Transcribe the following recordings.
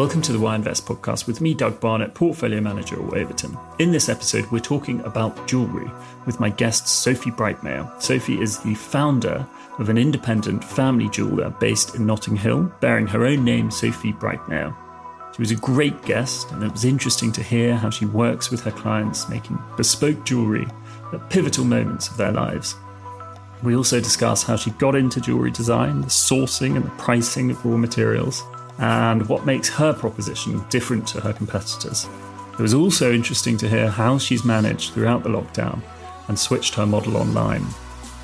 Welcome to the Why Invest podcast with me, Doug Barnett, Portfolio Manager at Waverton. In this episode, we're talking about jewellery with my guest, Sophie Breitmeyer. Sophie is the founder of an independent family jeweller based in Notting Hill, bearing her own name, Sophie Breitmeyer. She was a great guest, and it was interesting to hear how she works with her clients, making bespoke jewellery at pivotal moments of their lives. We also discuss how she got into jewellery design, the sourcing and the pricing of raw materials, and what makes her proposition different to her competitors. It was also interesting to hear how she's managed throughout the lockdown and switched her model online.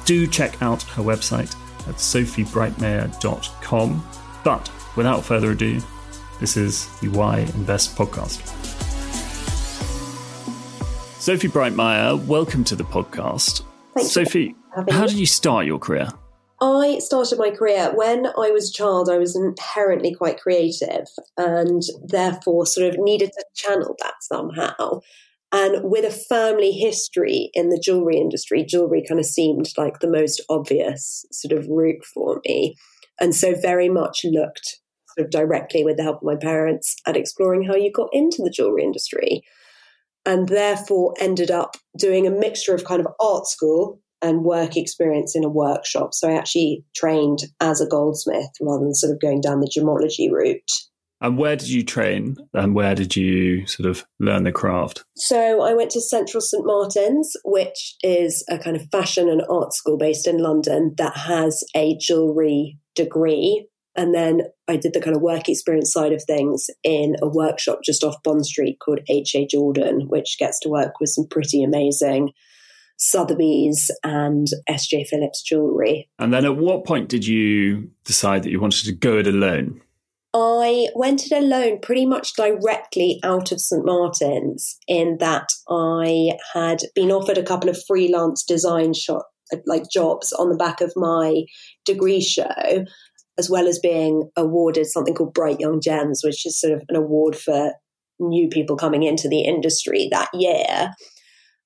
Do check out her website at sophiebreitmeyer.com. But without further ado, this is the Why Invest podcast. Sophie Breitmeyer, welcome to the podcast. Thank Sophie, how did you start your career? I started my career when I was a child. I was inherently quite creative and therefore sort of needed to channel that somehow. And with a family history in the jewelry industry, jewelry kind of seemed like the most obvious sort of route for me. And so very much looked sort of directly with the help of my parents at exploring how you got into the jewelry industry. And therefore ended up doing a mixture of kind of art school and work experience in a workshop. So I actually trained as a goldsmith rather than sort of going down the gemology route. And where did you train and where did you sort of learn the craft? So I went to Central St Martin's, which is a kind of fashion and art school based in London that has a jewellery degree. And then I did the kind of work experience side of things in a workshop just off Bond Street called H.A. Jordan, which gets to work with some pretty amazing Sotheby's and SJ Phillips jewelry. And then at what point did you decide that you wanted to go it alone? I went it alone pretty much directly out of St. Martin's in that I had been offered a couple of freelance design shot like jobs on the back of my degree show, as well as being awarded something called Bright Young Gems, which is sort of an award for new people coming into the industry that year.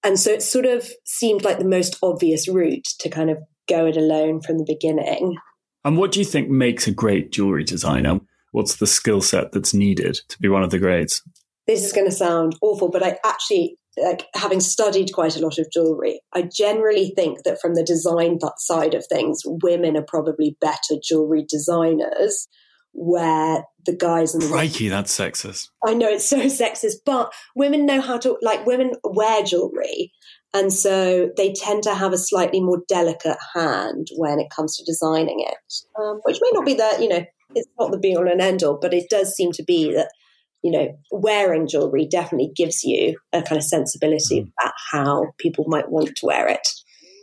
And so it sort of seemed like the most obvious route to kind of go it alone from the beginning. And what do you think makes a great jewelry designer? What's the skill set that's needed to be one of the greats? This is going to sound awful, but I actually, like having studied quite a lot of jewelry, I generally think that from the design side of things, women are probably better jewelry designers where the guys and the Crikey, that's sexist. I know it's so sexist, but women know how to like women wear jewelry. And so they tend to have a slightly more delicate hand when it comes to designing it, um, which may not be that you know, it's not the be all and end all, but it does seem to be that, you know, wearing jewelry definitely gives you a kind of sensibility mm. about how people might want to wear it.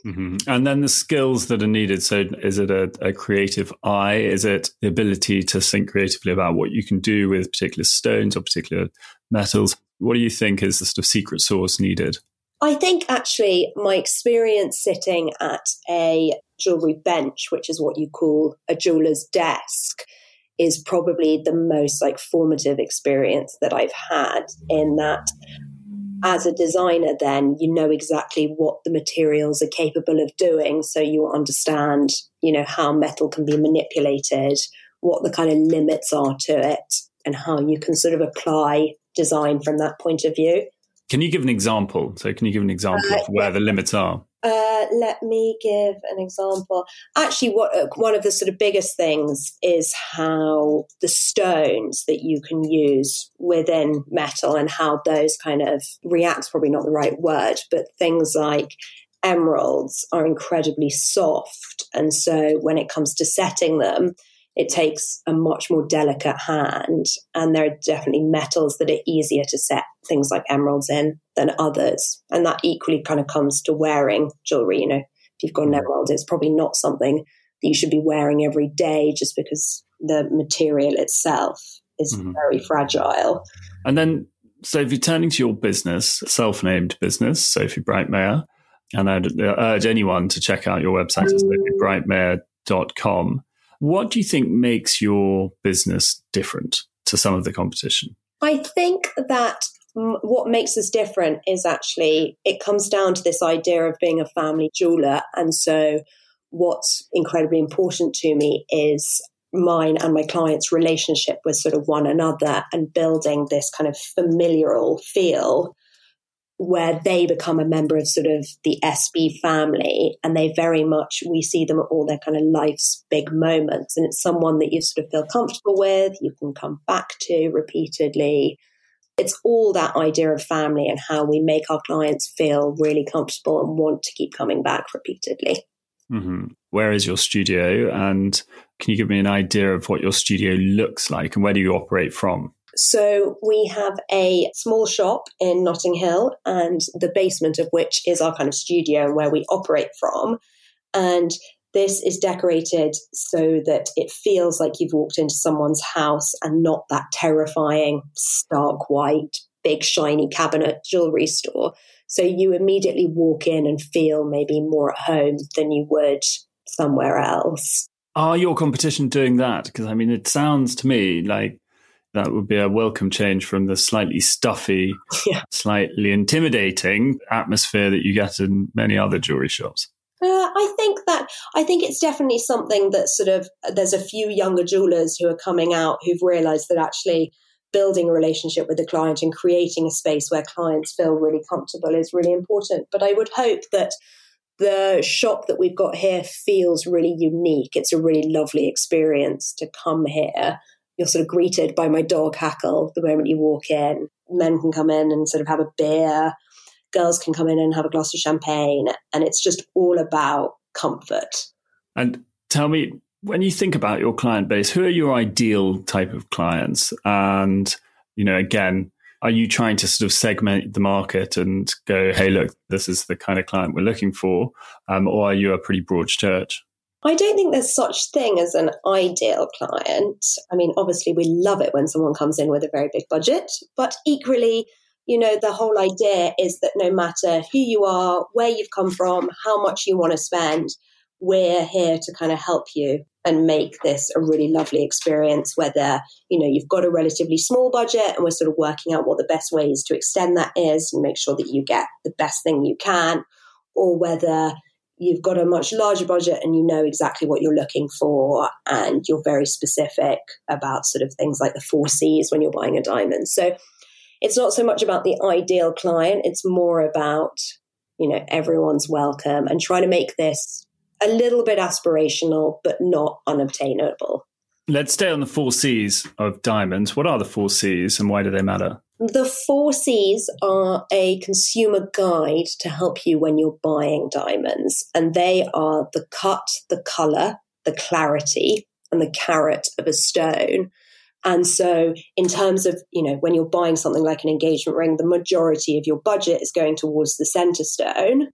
Mm-hmm. And then the skills that are needed. So, is it a, a, creative eye? Is it the ability to think creatively about what you can do with particular stones or particular metals? What do you think is the sort of secret sauce needed? I think actually my experience sitting at a jewelry bench, which is what you call a jeweler's desk, is probably the most like formative experience that I've had in that as a designer, then you know exactly what the materials are capable of doing. So you understand, you know, how metal can be manipulated, what the kind of limits are to it, and how you can sort of apply design from that point of view. Can you give an example? So, can you give an example uh, of where yeah. the limits are? Uh, let me give an example. Actually, what uh, one of the sort of biggest things is how the stones that you can use within metal and how those kind of reacts. Probably not the right word, but things like emeralds are incredibly soft, and so when it comes to setting them, it takes a much more delicate hand. And there are definitely metals that are easier to set things like emeralds in than others. And that equally kind of comes to wearing jewelry. You know, if you've got an mm. emerald, it's probably not something that you should be wearing every day just because the material itself is mm-hmm. very fragile. And then, so if you're turning to your business, self named business, Sophie Breitmeyer, and I'd urge anyone to check out your website at mm. What do you think makes your business different to some of the competition? I think that what makes us different is actually it comes down to this idea of being a family jeweler. And so, what's incredibly important to me is mine and my clients' relationship with sort of one another and building this kind of familial feel where they become a member of sort of the SB family and they very much, we see them at all their kind of life's big moments. And it's someone that you sort of feel comfortable with, you can come back to repeatedly. It's all that idea of family and how we make our clients feel really comfortable and want to keep coming back repeatedly. Mm-hmm. Where is your studio? And can you give me an idea of what your studio looks like and where do you operate from? So we have a small shop in Notting Hill, and the basement of which is our kind of studio and where we operate from. And this is decorated so that it feels like you've walked into someone's house and not that terrifying, stark white, big, shiny cabinet jewelry store. So you immediately walk in and feel maybe more at home than you would somewhere else. Are your competition doing that? Because I mean, it sounds to me like that would be a welcome change from the slightly stuffy, yeah. slightly intimidating atmosphere that you get in many other jewelry shops. Uh, I think that I think it's definitely something that sort of there's a few younger jewelers who are coming out who've realised that actually building a relationship with the client and creating a space where clients feel really comfortable is really important. But I would hope that the shop that we've got here feels really unique. It's a really lovely experience to come here you're sort of greeted by my dog Hackle the moment you walk in. Men can come in and sort of have a beer. Girls can come in and have a glass of champagne. And it's just all about comfort. And tell me, when you think about your client base, who are your ideal type of clients? And, you know, again, are you trying to sort of segment the market and go, hey, look, this is the kind of client we're looking for? Um, or are you a pretty broad church? I don't think there's such thing as an ideal client. I mean, obviously, we love it when someone comes in with a very big budget, but equally, you know, the whole idea is that no matter who you are, where you've come from, how much you want to spend, we're here to kind of help you and make this a really lovely experience whether you know you've got a relatively small budget and we're sort of working out what the best ways to extend that is and make sure that you get the best thing you can or whether you've got a much larger budget and you know exactly what you're looking for and you're very specific about sort of things like the four C's when you're buying a diamond. So it's not so much about the ideal client, it's more about, you know, everyone's welcome and trying to make this a little bit aspirational but not unobtainable. Let's stay on the four C's of diamonds. What are the four C's and why do they matter? The four C's are a consumer guide to help you when you're buying diamonds, and they are the cut, the color, the clarity, and the carat of a stone. And so, in terms of, you know, when you're buying something like an engagement ring, the majority of your budget is going towards the center stone.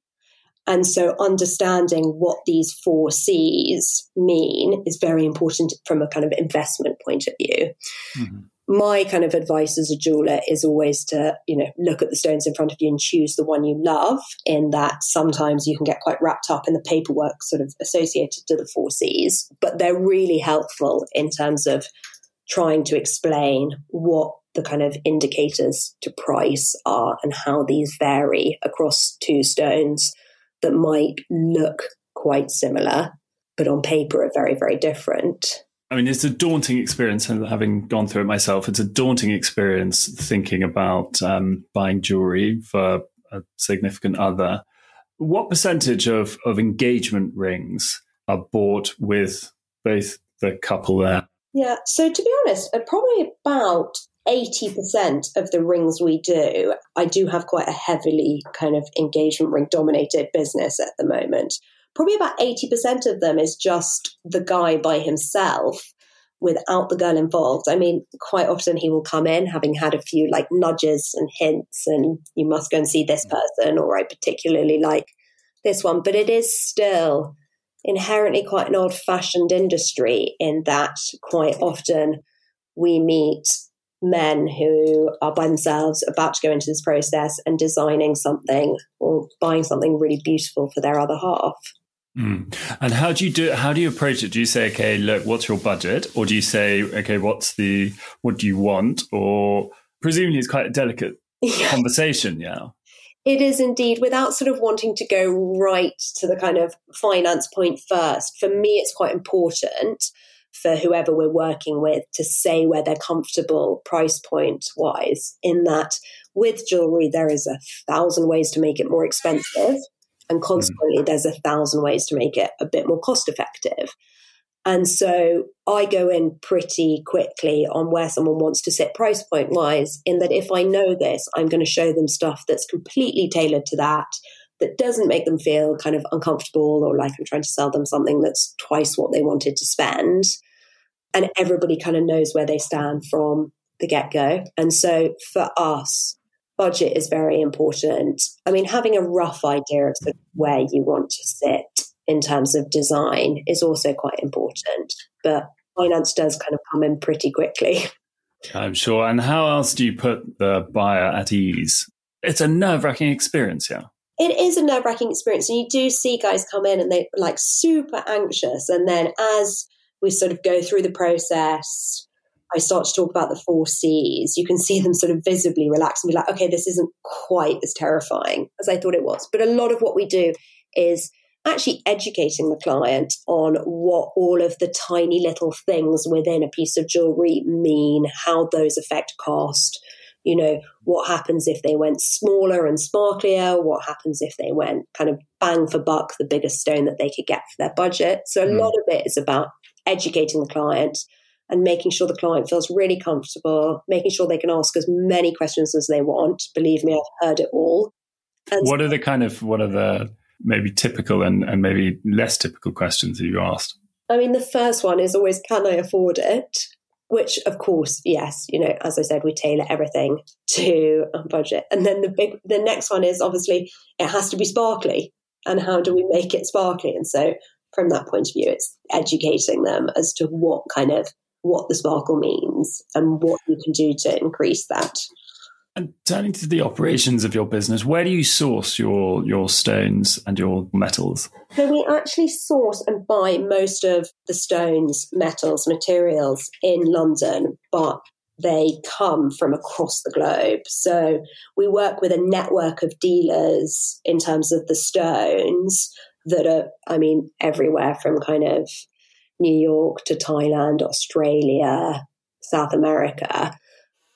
And so, understanding what these four C's mean is very important from a kind of investment point of view. Mm-hmm my kind of advice as a jeweler is always to you know look at the stones in front of you and choose the one you love in that sometimes you can get quite wrapped up in the paperwork sort of associated to the four c's but they're really helpful in terms of trying to explain what the kind of indicators to price are and how these vary across two stones that might look quite similar but on paper are very very different I mean, it's a daunting experience, and having gone through it myself, it's a daunting experience thinking about um, buying jewelry for a significant other. What percentage of, of engagement rings are bought with both the couple there? Yeah, so to be honest, uh, probably about 80% of the rings we do, I do have quite a heavily kind of engagement ring dominated business at the moment probably about 80% of them is just the guy by himself without the girl involved. I mean, quite often he will come in having had a few like nudges and hints, and you must go and see this mm. person, or I particularly like this one. But it is still inherently quite an old fashioned industry in that quite often we meet men who are by themselves about to go into this process and designing something or buying something really beautiful for their other half. Mm. And how do you do? How do you approach it? Do you say, okay, look, what's your budget, or do you say, okay, what's the what do you want? Or presumably, it's quite a delicate yeah. conversation. Yeah, it is indeed. Without sort of wanting to go right to the kind of finance point first, for me, it's quite important for whoever we're working with to say where they're comfortable price point wise, in that with jewelry, there is a thousand ways to make it more expensive. And mm-hmm. consequently, mm. there's a thousand ways to make it a bit more cost effective. And so I go in pretty quickly on where someone wants to sit price point wise, in that if I know this, I'm going to show them stuff that's completely tailored to that, that doesn't make them feel kind of uncomfortable or like I'm trying to sell them something that's twice what they wanted to spend. And everybody kind of knows where they stand from the get go. And so for us, budget is very important. I mean, having a rough idea of, sort of where you want to sit in terms of design is also quite important. But finance does kind of come in pretty quickly. I'm sure. And how else do you put the buyer at ease? It's a nerve wracking experience, yeah. It is a nerve wracking experience. And you do see guys come in and they're like super anxious. And then as we sort of go through the process, I start to talk about the four C's, you can see them sort of visibly relax and be like, okay, this isn't quite as terrifying as I thought it was. But a lot of what we do is actually educating the client on what all of the tiny little things within a piece of jewelry mean, how those affect cost. You know, what happens if they went smaller and sparklier? What happens if they went kind of bang for buck, the biggest stone that they could get for their budget? So, a mm. lot of it is about educating the client and making sure the client feels really comfortable, making sure they can ask as many questions as they want. Believe me, I've heard it all. And what are the kind of, what are the maybe typical and, and maybe less typical questions that you asked? I mean, the first one is always, can I afford it? Which, of course, yes, you know, as I said, we tailor everything to a budget. And then the big, the next one is obviously it has to be sparkly. And how do we make it sparkly? And so, from that point of view, it's educating them as to what kind of what the sparkle means and what you can do to increase that. And turning to the operations of your business, where do you source your your stones and your metals? So we actually source and buy most of the stones, metals, materials in London, but they come from across the globe. So we work with a network of dealers in terms of the stones that are, I mean, everywhere from kind of New York to Thailand, Australia, South America.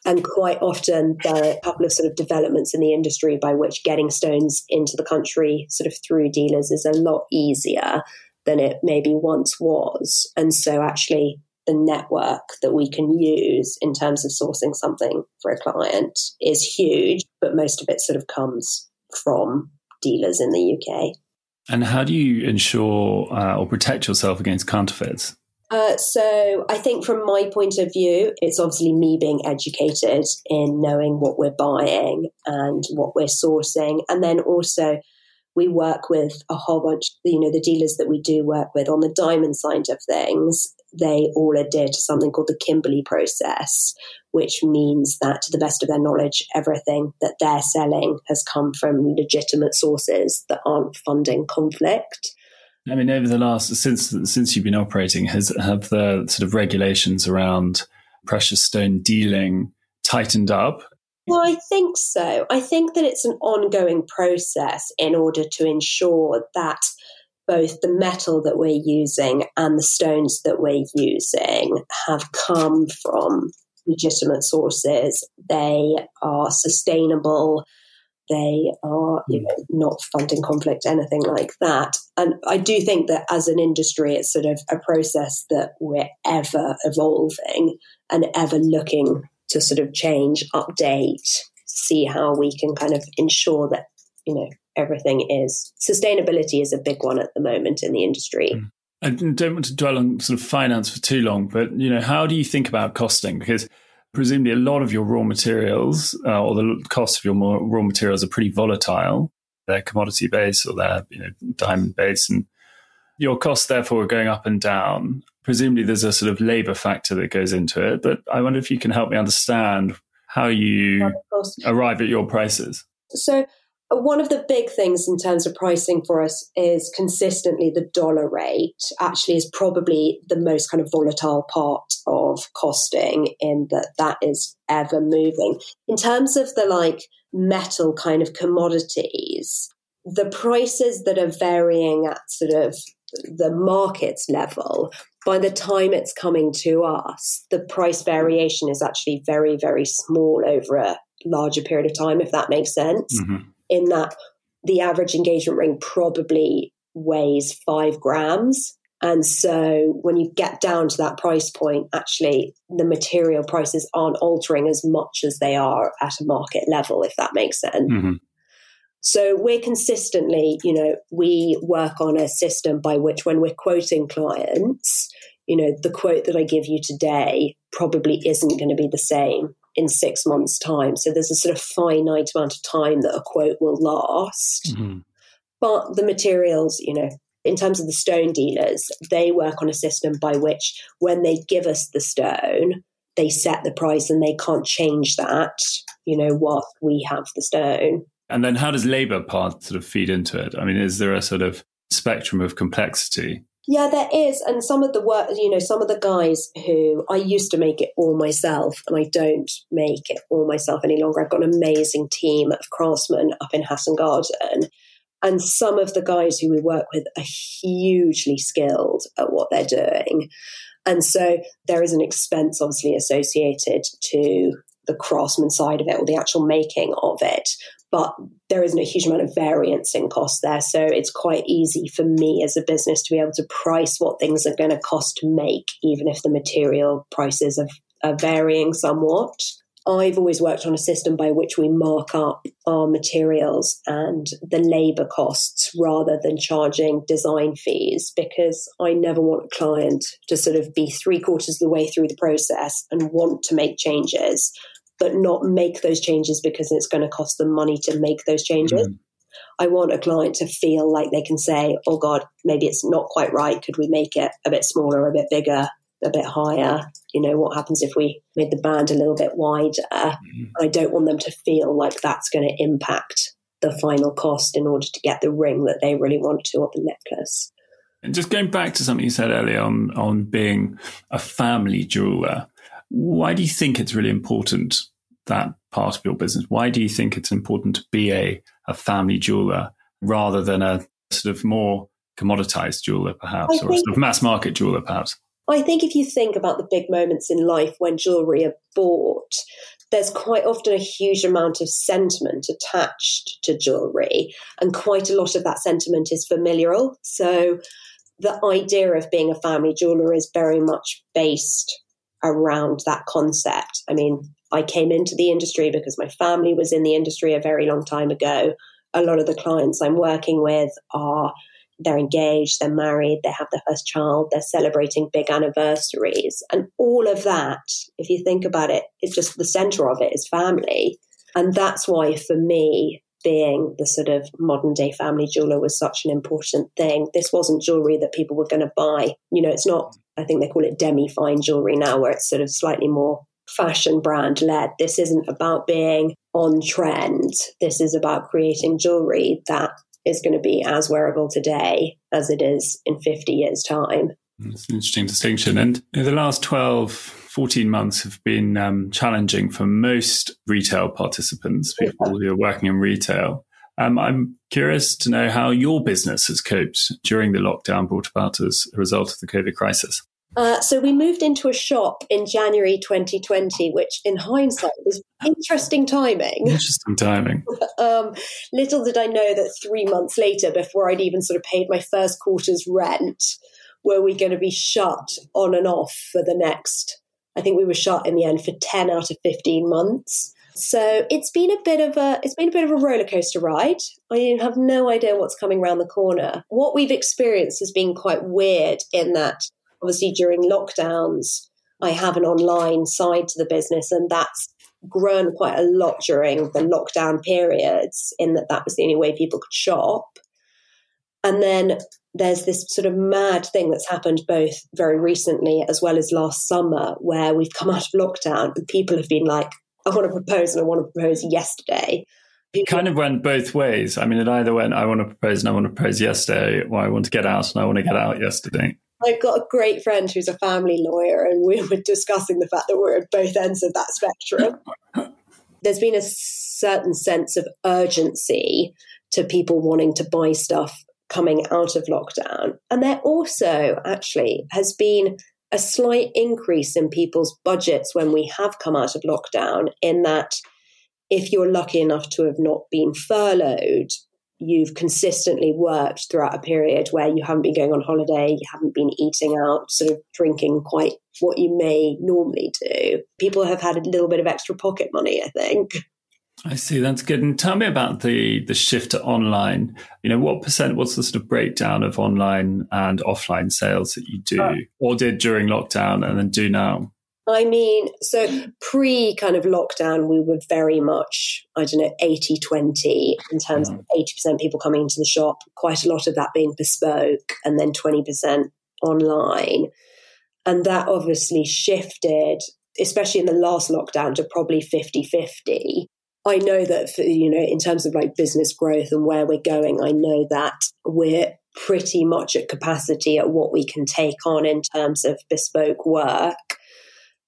And quite often, there are a couple of sort of developments in the industry by which getting stones into the country, sort of through dealers, is a lot easier than it maybe once was. And so, actually, the network that we can use in terms of sourcing something for a client is huge, but most of it sort of comes from dealers in the UK. And how do you ensure uh, or protect yourself against counterfeits? Uh, so I think from my point of view, it's obviously me being educated in knowing what we're buying and what we're sourcing. And then also we work with a whole bunch, you know, the dealers that we do work with on the diamond side of things, they all adhere to something called the Kimberley process, which means that to the best of their knowledge, everything that they're selling has come from legitimate sources that aren't funding conflict. I mean, over the last since since you've been operating, has have the sort of regulations around precious stone dealing tightened up? Well, I think so. I think that it's an ongoing process in order to ensure that both the metal that we're using and the stones that we're using have come from legitimate sources. They are sustainable. They are you hmm. know not funding conflict anything like that. And i do think that as an industry it's sort of a process that we're ever evolving and ever looking to sort of change update see how we can kind of ensure that you know everything is sustainability is a big one at the moment in the industry mm. I don't want to dwell on sort of finance for too long, but you know, how do you think about costing? Because presumably a lot of your raw materials uh, or the cost of your raw materials are pretty volatile. They're commodity based or they're you know, diamond based, and your costs therefore are going up and down. Presumably, there's a sort of labor factor that goes into it. But I wonder if you can help me understand how you arrive at your prices. So one of the big things in terms of pricing for us is consistently the dollar rate actually is probably the most kind of volatile part of costing in that that is ever moving in terms of the like metal kind of commodities the prices that are varying at sort of the markets level by the time it's coming to us, the price variation is actually very, very small over a larger period of time, if that makes sense. Mm-hmm. In that the average engagement ring probably weighs five grams. And so when you get down to that price point, actually the material prices aren't altering as much as they are at a market level, if that makes sense. Mm-hmm. So we're consistently, you know, we work on a system by which when we're quoting clients, you know, the quote that I give you today probably isn't going to be the same in six months' time. So there's a sort of finite amount of time that a quote will last. Mm-hmm. But the materials, you know, in terms of the stone dealers, they work on a system by which when they give us the stone, they set the price and they can't change that, you know, what we have the stone. And then how does labor part sort of feed into it? I mean, is there a sort of spectrum of complexity? Yeah, there is. And some of the work, you know, some of the guys who I used to make it all myself and I don't make it all myself any longer. I've got an amazing team of craftsmen up in Hatton Garden. And some of the guys who we work with are hugely skilled at what they're doing. And so there is an expense obviously associated to the craftsman side of it or the actual making of it but there isn't a huge amount of variance in cost there. So it's quite easy for me as a business to be able to price what things are going to cost to make, even if the material prices are, are varying somewhat. I've always worked on a system by which we mark up our materials and the labor costs rather than charging design fees because I never want a client to sort of be three quarters of the way through the process and want to make changes but not make those changes because it's going to cost them money to make those changes. Mm. I want a client to feel like they can say, oh God, maybe it's not quite right. Could we make it a bit smaller, a bit bigger, a bit higher? You know, what happens if we made the band a little bit wider? Mm. I don't want them to feel like that's going to impact the final cost in order to get the ring that they really want to or the necklace. And just going back to something you said earlier on, on being a family jeweler, why do you think it's really important that part of your business? Why do you think it's important to be a, a family jeweler rather than a sort of more commoditized jeweler, perhaps, I or a sort of mass market jeweler, perhaps? I think if you think about the big moments in life when jewelry are bought, there's quite often a huge amount of sentiment attached to jewelry, and quite a lot of that sentiment is familial. So the idea of being a family jeweler is very much based around that concept. I mean, I came into the industry because my family was in the industry a very long time ago. A lot of the clients I'm working with are they're engaged, they're married, they have their first child, they're celebrating big anniversaries. And all of that, if you think about it, it's just the center of it is family. And that's why for me, being the sort of modern day family jeweler was such an important thing. This wasn't jewelry that people were going to buy. You know, it's not, I think they call it demi fine jewelry now, where it's sort of slightly more fashion brand led. This isn't about being on trend. This is about creating jewelry that is going to be as wearable today as it is in 50 years' time. It's an interesting distinction. And in the last 12, 14 months have been um, challenging for most retail participants, people who are working in retail. Um, I'm curious to know how your business has coped during the lockdown brought about as a result of the COVID crisis. Uh, so we moved into a shop in January 2020, which in hindsight was interesting timing. Interesting timing. um, little did I know that three months later, before I'd even sort of paid my first quarter's rent, were we going to be shut on and off for the next, I think we were shut in the end for 10 out of 15 months. So it's been a bit of a it's been a bit of a roller coaster ride. I have no idea what's coming around the corner. What we've experienced has been quite weird in that obviously during lockdowns, I have an online side to the business, and that's grown quite a lot during the lockdown periods, in that that was the only way people could shop. And then there's this sort of mad thing that's happened both very recently as well as last summer, where we've come out of lockdown and people have been like, I want to propose and I want to propose yesterday. It kind of went both ways. I mean, it either went, I want to propose and I want to propose yesterday, or I want to get out and I want to get out yesterday. I've got a great friend who's a family lawyer, and we were discussing the fact that we're at both ends of that spectrum. There's been a certain sense of urgency to people wanting to buy stuff coming out of lockdown. And there also actually has been a slight increase in people's budgets when we have come out of lockdown, in that if you're lucky enough to have not been furloughed, you've consistently worked throughout a period where you haven't been going on holiday, you haven't been eating out, sort of drinking quite what you may normally do. People have had a little bit of extra pocket money, I think. I see. That's good. And tell me about the the shift to online. You know, what percent? What's the sort of breakdown of online and offline sales that you do, uh, or did during lockdown, and then do now? I mean, so pre kind of lockdown, we were very much, I don't know, 80 20 in terms mm. of 80% people coming into the shop, quite a lot of that being bespoke, and then 20% online. And that obviously shifted, especially in the last lockdown, to probably 50 50. I know that, for, you know, in terms of like business growth and where we're going, I know that we're pretty much at capacity at what we can take on in terms of bespoke work.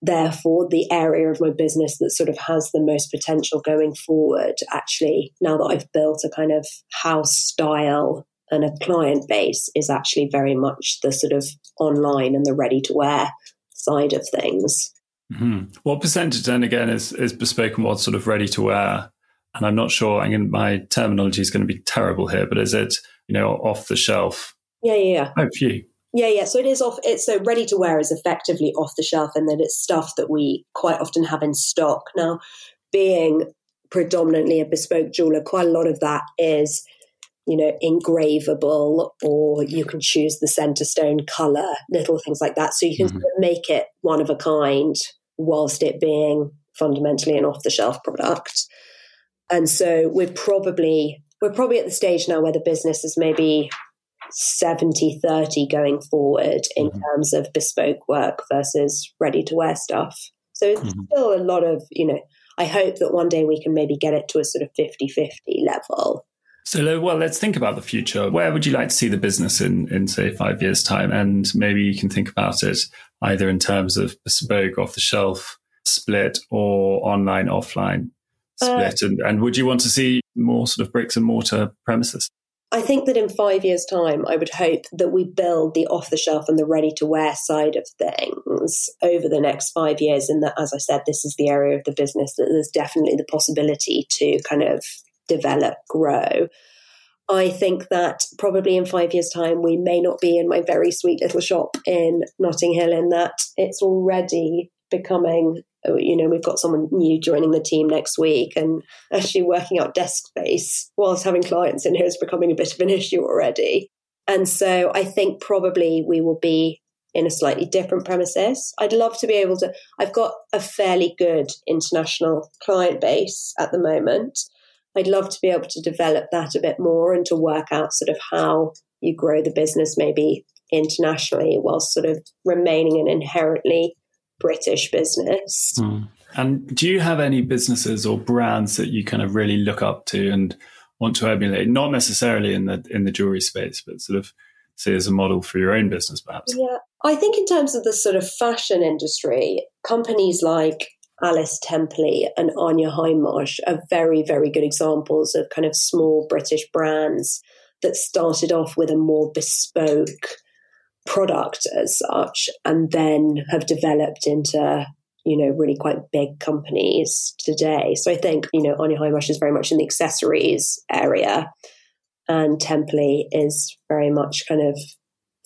Therefore the area of my business that sort of has the most potential going forward actually now that i've built a kind of house style and a client base is actually very much the sort of online and the ready to wear side of things mm-hmm. what percentage then again is, is bespoke and what's sort of ready to wear and i'm not sure I mean, my terminology is going to be terrible here but is it you know off the shelf yeah yeah yeah oh phew yeah, yeah. So it is off. It's so ready to wear is effectively off the shelf, and then it's stuff that we quite often have in stock. Now, being predominantly a bespoke jeweler, quite a lot of that is, you know, engravable, or you can choose the center stone color, little things like that. So you can mm-hmm. make it one of a kind, whilst it being fundamentally an off the shelf product. And so we're probably we're probably at the stage now where the business is maybe 70 30 going forward in mm-hmm. terms of bespoke work versus ready to wear stuff. So it's mm-hmm. still a lot of, you know, I hope that one day we can maybe get it to a sort of 50 50 level. So, well, let's think about the future. Where would you like to see the business in, in say, five years' time? And maybe you can think about it either in terms of bespoke, off the shelf split or online, offline split. Uh, and, and would you want to see more sort of bricks and mortar premises? I think that in five years' time, I would hope that we build the off the shelf and the ready to wear side of things over the next five years. And that, as I said, this is the area of the business that there's definitely the possibility to kind of develop, grow. I think that probably in five years' time, we may not be in my very sweet little shop in Notting Hill, in that it's already becoming uh, you know, we've got someone new joining the team next week, and actually working out desk space whilst having clients in here is becoming a bit of an issue already. And so I think probably we will be in a slightly different premises. I'd love to be able to, I've got a fairly good international client base at the moment. I'd love to be able to develop that a bit more and to work out sort of how you grow the business maybe internationally whilst sort of remaining an inherently British business. Mm. And do you have any businesses or brands that you kind of really look up to and want to emulate? Not necessarily in the in the jewelry space, but sort of see as a model for your own business, perhaps. Yeah, I think in terms of the sort of fashion industry, companies like Alice Temperley and Anya Hindmarch are very, very good examples of kind of small British brands that started off with a more bespoke product as such and then have developed into you know really quite big companies today. So i think you know anya hindmarch is very much in the accessories area and temperley is very much kind of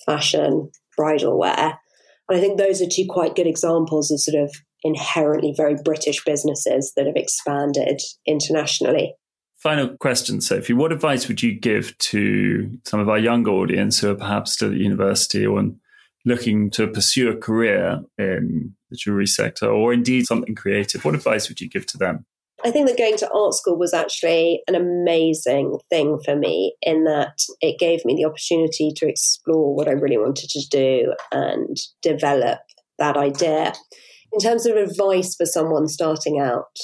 fashion bridal wear. And i think those are two quite good examples of sort of inherently very british businesses that have expanded internationally Final question, Sophie. What advice would you give to some of our younger audience who are perhaps still at university or looking to pursue a career in the jewelry sector or indeed something creative? What advice would you give to them? I think that going to art school was actually an amazing thing for me in that it gave me the opportunity to explore what I really wanted to do and develop that idea. In terms of advice for someone starting out,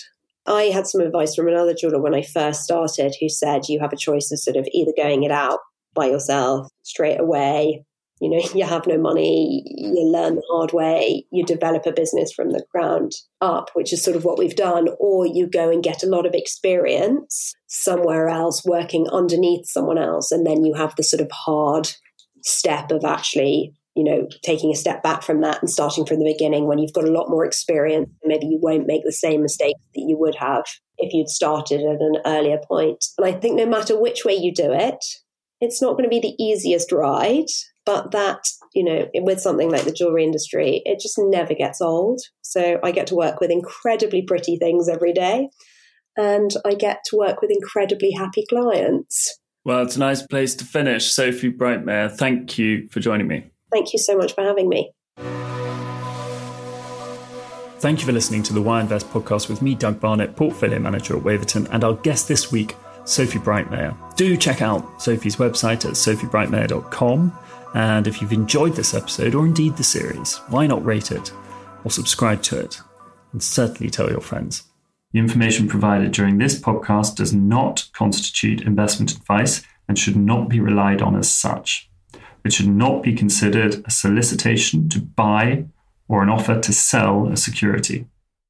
I had some advice from another jeweler when I first started who said you have a choice of sort of either going it out by yourself straight away you know, you have no money, you learn the hard way, you develop a business from the ground up, which is sort of what we've done, or you go and get a lot of experience somewhere else working underneath someone else, and then you have the sort of hard step of actually you know, taking a step back from that and starting from the beginning when you've got a lot more experience, maybe you won't make the same mistakes that you would have if you'd started at an earlier point. And I think no matter which way you do it, it's not going to be the easiest ride, but that, you know, with something like the jewelry industry, it just never gets old. So I get to work with incredibly pretty things every day, and I get to work with incredibly happy clients. Well, it's a nice place to finish. Sophie Breitmeyer, thank you for joining me. Thank you so much for having me. Thank you for listening to the Why Invest podcast with me, Doug Barnett, portfolio manager at Waverton, and our guest this week, Sophie Breitmeyer. Do check out Sophie's website at sophiebreitmeyer.com. And if you've enjoyed this episode, or indeed the series, why not rate it or subscribe to it? And certainly tell your friends. The information provided during this podcast does not constitute investment advice and should not be relied on as such. It should not be considered a solicitation to buy or an offer to sell a security.